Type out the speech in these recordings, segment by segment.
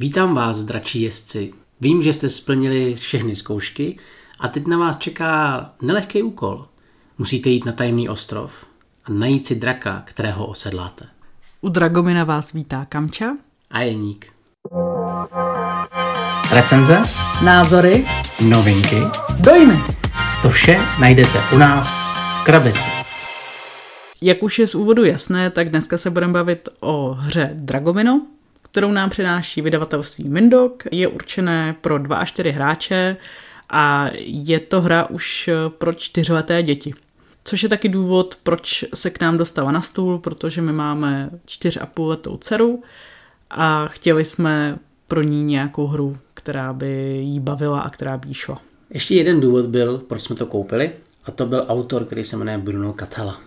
Vítám vás, dračí jezdci. Vím, že jste splnili všechny zkoušky a teď na vás čeká nelehký úkol. Musíte jít na tajemný ostrov a najít si draka, kterého osedláte. U Dragomina vás vítá Kamča. A Jeník. Recenze, Názory, novinky, dojmy. to vše najdete u nás v krabici. Jak už je z úvodu jasné, tak dneska se budeme bavit o hře Dragomino, kterou nám přináší vydavatelství Mindok. Je určené pro 2 až 4 hráče a je to hra už pro čtyřleté děti. Což je taky důvod, proč se k nám dostala na stůl, protože my máme čtyř a půl letou dceru a chtěli jsme pro ní nějakou hru, která by jí bavila a která by jí šla. Ještě jeden důvod byl, proč jsme to koupili, a to byl autor, který se jmenuje Bruno Catala.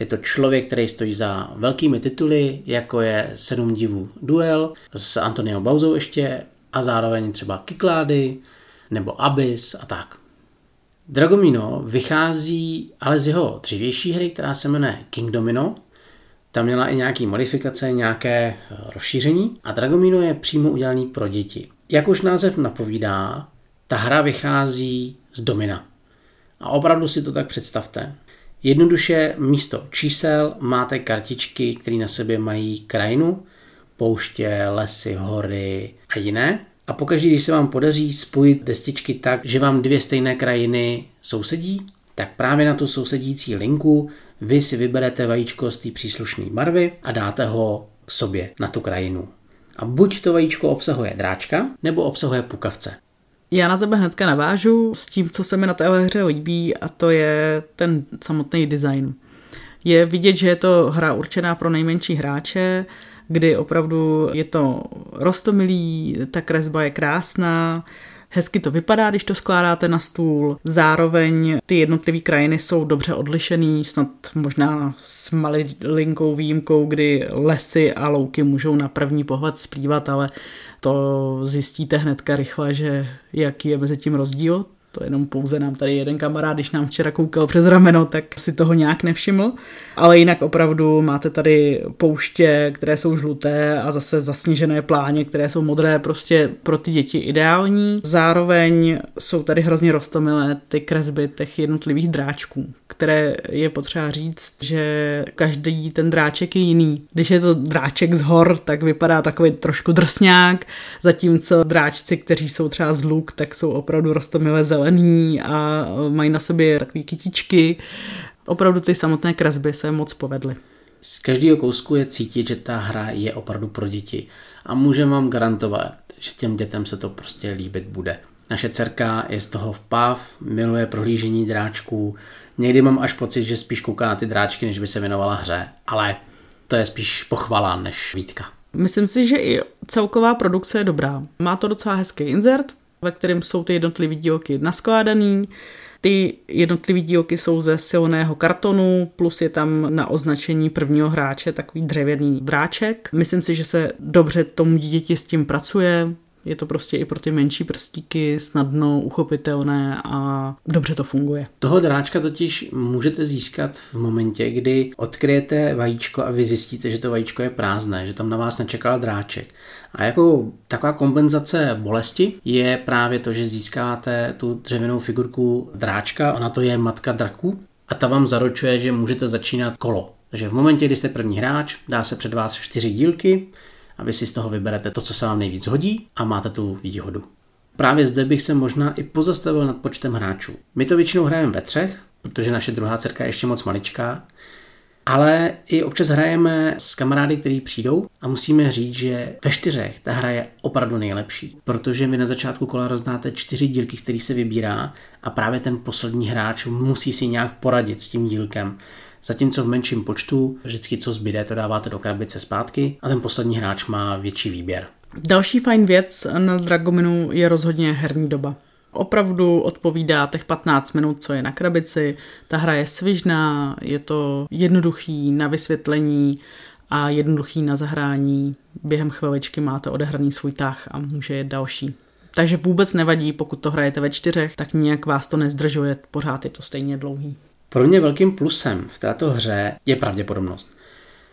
Je to člověk, který stojí za velkými tituly, jako je Sedm divů duel s Antonio Bauzou ještě a zároveň třeba Kiklády nebo Abyss a tak. Dragomino vychází ale z jeho dřívější hry, která se jmenuje King Domino. Tam měla i nějaké modifikace, nějaké rozšíření a Dragomino je přímo udělaný pro děti. Jak už název napovídá, ta hra vychází z domina. A opravdu si to tak představte. Jednoduše místo čísel máte kartičky, které na sobě mají krajinu, pouště, lesy, hory a jiné. A pokaždé, když se vám podaří spojit destičky tak, že vám dvě stejné krajiny sousedí, tak právě na tu sousedící linku vy si vyberete vajíčko z té příslušné barvy a dáte ho k sobě na tu krajinu. A buď to vajíčko obsahuje dráčka, nebo obsahuje pukavce. Já na tebe hnedka navážu s tím, co se mi na téhle hře líbí a to je ten samotný design. Je vidět, že je to hra určená pro nejmenší hráče, kdy opravdu je to rostomilý, ta kresba je krásná, Hezky to vypadá, když to skládáte na stůl. Zároveň ty jednotlivé krajiny jsou dobře odlišený, snad možná s malinkou výjimkou, kdy lesy a louky můžou na první pohled splývat, ale to zjistíte hnedka rychle, že jaký je mezi tím rozdíl. To jenom pouze nám tady jeden kamarád, když nám včera koukal přes rameno, tak si toho nějak nevšiml. Ale jinak opravdu máte tady pouště, které jsou žluté a zase zasněžené pláně, které jsou modré, prostě pro ty děti ideální. Zároveň jsou tady hrozně rostomilé ty kresby těch jednotlivých dráčků, které je potřeba říct, že každý ten dráček je jiný. Když je to dráček z hor, tak vypadá takový trošku drsňák, zatímco dráčci, kteří jsou třeba z luk, tak jsou opravdu rostomilé zelené zelený a mají na sobě takové kytičky. Opravdu ty samotné kresby se moc povedly. Z každého kousku je cítit, že ta hra je opravdu pro děti. A můžeme vám garantovat, že těm dětem se to prostě líbit bude. Naše dcerka je z toho v pav, miluje prohlížení dráčků. Někdy mám až pocit, že spíš kouká na ty dráčky, než by se věnovala hře. Ale to je spíš pochvala než výtka. Myslím si, že i celková produkce je dobrá. Má to docela hezký insert, ve kterém jsou ty jednotlivé dílky naskládaný. Ty jednotlivé dílky jsou ze silného kartonu, plus je tam na označení prvního hráče takový dřevěný dráček. Myslím si, že se dobře tomu dítěti s tím pracuje, je to prostě i pro ty menší prstíky snadno uchopitelné a dobře to funguje. Toho dráčka totiž můžete získat v momentě, kdy odkryjete vajíčko a vy zjistíte, že to vajíčko je prázdné, že tam na vás nečekal dráček. A jako taková kompenzace bolesti je právě to, že získáte tu dřevěnou figurku dráčka, ona to je matka draků a ta vám zaručuje, že můžete začínat kolo. Takže v momentě, kdy jste první hráč, dá se před vás čtyři dílky, a vy si z toho vyberete to, co se vám nejvíc hodí a máte tu výhodu. Právě zde bych se možná i pozastavil nad počtem hráčů. My to většinou hrajeme ve třech, protože naše druhá dcerka je ještě moc maličká, ale i občas hrajeme s kamarády, kteří přijdou a musíme říct, že ve čtyřech ta hra je opravdu nejlepší, protože vy na začátku kola roznáte čtyři dílky, z kterých se vybírá a právě ten poslední hráč musí si nějak poradit s tím dílkem. Zatímco v menším počtu vždycky co zbyde, to dáváte do krabice zpátky a ten poslední hráč má větší výběr. Další fajn věc na Dragominu je rozhodně herní doba. Opravdu odpovídá těch 15 minut, co je na krabici. Ta hra je svižná, je to jednoduchý na vysvětlení a jednoduchý na zahrání. Během chviličky máte odehraný svůj tah a může jet další. Takže vůbec nevadí, pokud to hrajete ve čtyřech, tak nějak vás to nezdržuje, pořád je to stejně dlouhý. Pro mě velkým plusem v této hře je pravděpodobnost.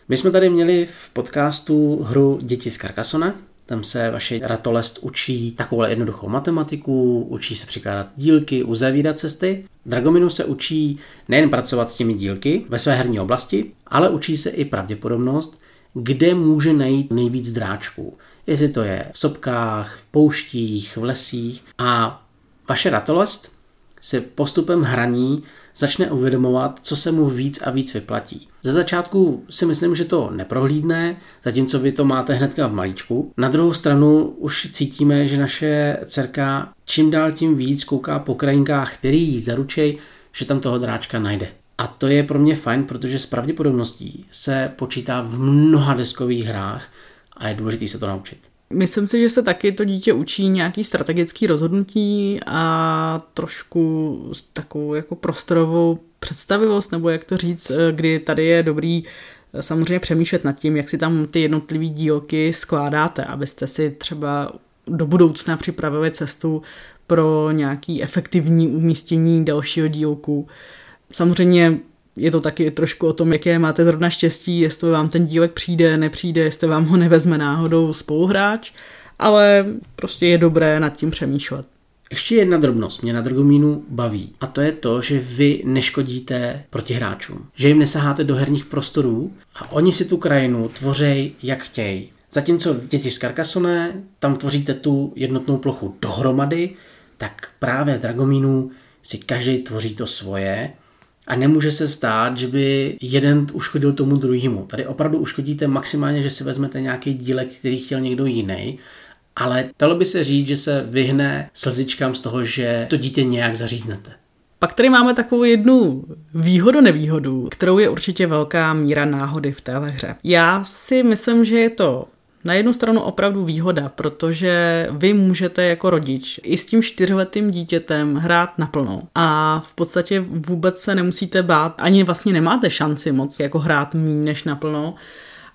My jsme tady měli v podcastu hru Děti z Carcassona, tam se vaše ratolest učí takovou jednoduchou matematiku, učí se přikládat dílky, uzavírat cesty. Dragominu se učí nejen pracovat s těmi dílky ve své herní oblasti, ale učí se i pravděpodobnost, kde může najít nejvíc dráčků. Jestli to je v sopkách, v pouštích, v lesích a vaše ratolest se postupem hraní začne uvědomovat, co se mu víc a víc vyplatí. Ze začátku si myslím, že to neprohlídne, zatímco vy to máte hnedka v malíčku. Na druhou stranu už cítíme, že naše dcerka čím dál tím víc kouká po krajinkách, který jí zaručej, že tam toho dráčka najde. A to je pro mě fajn, protože s pravděpodobností se počítá v mnoha deskových hrách a je důležité se to naučit. Myslím si, že se taky to dítě učí nějaký strategický rozhodnutí a trošku takovou jako prostorovou představivost, nebo jak to říct, eh, kdy tady je dobrý eh, samozřejmě přemýšlet nad tím, jak si tam ty jednotlivé dílky skládáte, abyste si třeba do budoucna připravili cestu pro nějaký efektivní umístění dalšího dílku. Samozřejmě je to taky trošku o tom, jaké máte zrovna štěstí, jestli vám ten dílek přijde, nepřijde, jestli vám ho nevezme náhodou spoluhráč, ale prostě je dobré nad tím přemýšlet. Ještě jedna drobnost mě na Dragomínu baví a to je to, že vy neškodíte proti hráčům. Že jim nesaháte do herních prostorů a oni si tu krajinu tvořejí jak chtějí. Zatímco děti z Carcassonne, tam tvoříte tu jednotnou plochu dohromady, tak právě v Dragomínu si každý tvoří to svoje a nemůže se stát, že by jeden uškodil tomu druhému. Tady opravdu uškodíte maximálně, že si vezmete nějaký dílek, který chtěl někdo jiný, ale dalo by se říct, že se vyhne slzičkám z toho, že to dítě nějak zaříznete. Pak tady máme takovou jednu výhodu, nevýhodu, kterou je určitě velká míra náhody v téhle hře. Já si myslím, že je to na jednu stranu opravdu výhoda, protože vy můžete jako rodič i s tím čtyřletým dítětem hrát naplno a v podstatě vůbec se nemusíte bát, ani vlastně nemáte šanci moc jako hrát méně než naplno,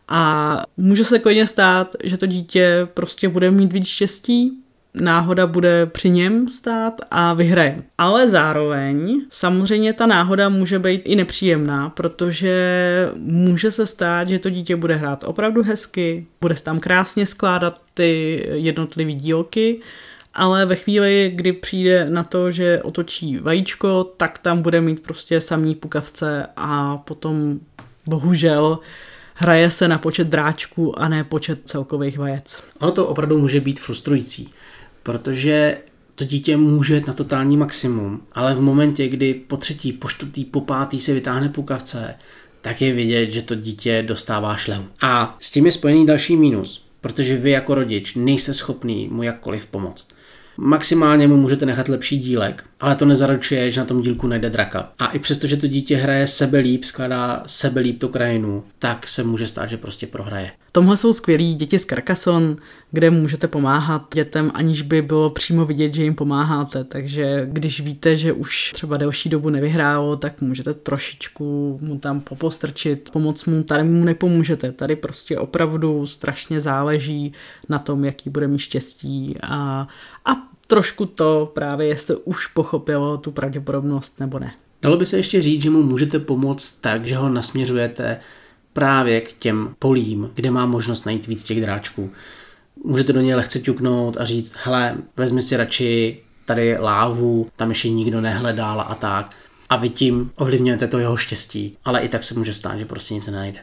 a může se klidně stát, že to dítě prostě bude mít víc štěstí, náhoda bude při něm stát a vyhraje. Ale zároveň samozřejmě ta náhoda může být i nepříjemná, protože může se stát, že to dítě bude hrát opravdu hezky, bude tam krásně skládat ty jednotlivé dílky, ale ve chvíli, kdy přijde na to, že otočí vajíčko, tak tam bude mít prostě samý pukavce a potom bohužel hraje se na počet dráčků a ne počet celkových vajec. Ono to opravdu může být frustrující protože to dítě může jít na totální maximum, ale v momentě, kdy po třetí, po čtvrtý, po pátý se vytáhne pukavce, tak je vidět, že to dítě dostává šlehu. A s tím je spojený další mínus, protože vy jako rodič nejste schopný mu jakkoliv pomoct. Maximálně mu můžete nechat lepší dílek, ale to nezaručuje, že na tom dílku najde draka. A i přesto, že to dítě hraje sebe líp, skládá sebe líp tu krajinu, tak se může stát, že prostě prohraje. Tomhle jsou skvělí děti z Carcassonne, kde můžete pomáhat dětem, aniž by bylo přímo vidět, že jim pomáháte. Takže když víte, že už třeba delší dobu nevyhrálo, tak můžete trošičku mu tam popostrčit, pomoct mu, tady mu nepomůžete. Tady prostě opravdu strašně záleží na tom, jaký bude mít štěstí a, a trošku to právě, jestli už pochopilo tu pravděpodobnost nebo ne. Dalo by se ještě říct, že mu můžete pomoct tak, že ho nasměřujete právě k těm polím, kde má možnost najít víc těch dráčků. Můžete do něj lehce ťuknout a říct, hele, vezmi si radši tady lávu, tam ještě nikdo nehledal a tak. A vy tím ovlivňujete to jeho štěstí, ale i tak se může stát, že prostě nic nenajde.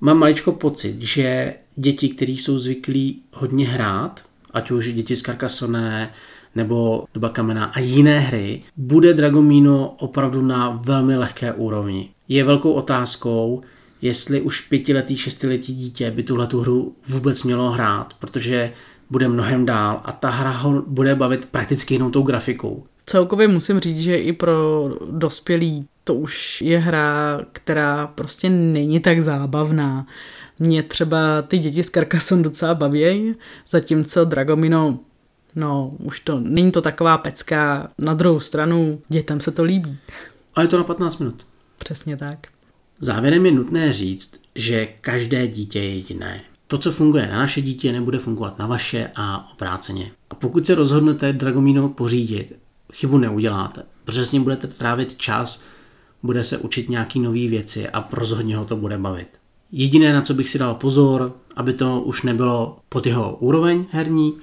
Mám maličko pocit, že děti, které jsou zvyklí hodně hrát, ať už děti z Carcassonne, nebo Doba kamena a jiné hry, bude Dragomino opravdu na velmi lehké úrovni. Je velkou otázkou, jestli už pětiletý, šestiletý dítě by tuhle tu hru vůbec mělo hrát, protože bude mnohem dál a ta hra ho bude bavit prakticky jenom tou grafikou. Celkově musím říct, že i pro dospělí to už je hra, která prostě není tak zábavná. Mě třeba ty děti z Carcassonne docela baví, zatímco Dragomino, no už to není to taková pecka. Na druhou stranu dětem se to líbí. A je to na 15 minut. Přesně tak. Závěrem je nutné říct, že každé dítě je jediné. To, co funguje na naše dítě, nebude fungovat na vaše a obráceně. A pokud se rozhodnete Dragomíno pořídit, chybu neuděláte, protože s ním budete trávit čas, bude se učit nějaký nové věci a rozhodně ho to bude bavit. Jediné, na co bych si dal pozor, aby to už nebylo pod jeho úroveň herní,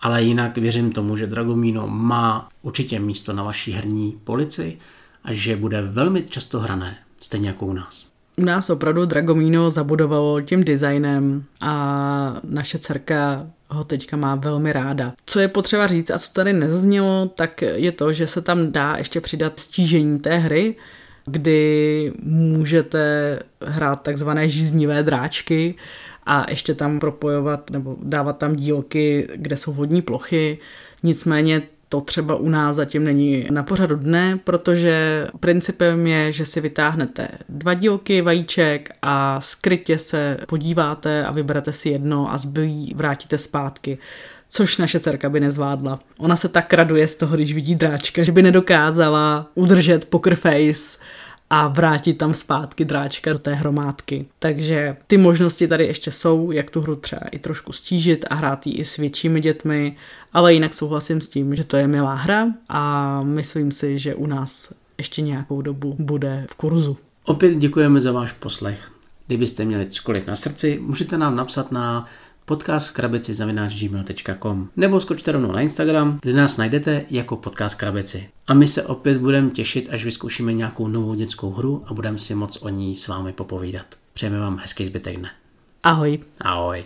ale jinak věřím tomu, že Dragomino má určitě místo na vaší herní polici a že bude velmi často hrané, stejně jako u nás. U nás opravdu Dragomino zabudovalo tím designem a naše dcerka ho teďka má velmi ráda. Co je potřeba říct a co tady nezaznělo, tak je to, že se tam dá ještě přidat stížení té hry, kdy můžete hrát takzvané žíznivé dráčky a ještě tam propojovat nebo dávat tam dílky, kde jsou vodní plochy. Nicméně to třeba u nás zatím není na pořadu dne, protože principem je, že si vytáhnete dva dílky vajíček a skrytě se podíváte a vyberete si jedno a zbylý vrátíte zpátky což naše dcerka by nezvládla. Ona se tak raduje z toho, když vidí dráčka, že by nedokázala udržet poker face a vrátit tam zpátky dráčka do té hromádky. Takže ty možnosti tady ještě jsou, jak tu hru třeba i trošku stížit a hrát ji i s většími dětmi, ale jinak souhlasím s tím, že to je milá hra a myslím si, že u nás ještě nějakou dobu bude v kurzu. Opět děkujeme za váš poslech. Kdybyste měli cokoliv na srdci, můžete nám napsat na podcast krabici gmail.com nebo skočte rovnou na Instagram, kde nás najdete jako podcast krabici. A my se opět budeme těšit, až vyzkoušíme nějakou novou dětskou hru a budeme si moc o ní s vámi popovídat. Přejeme vám hezký zbytek dne. Ahoj. Ahoj.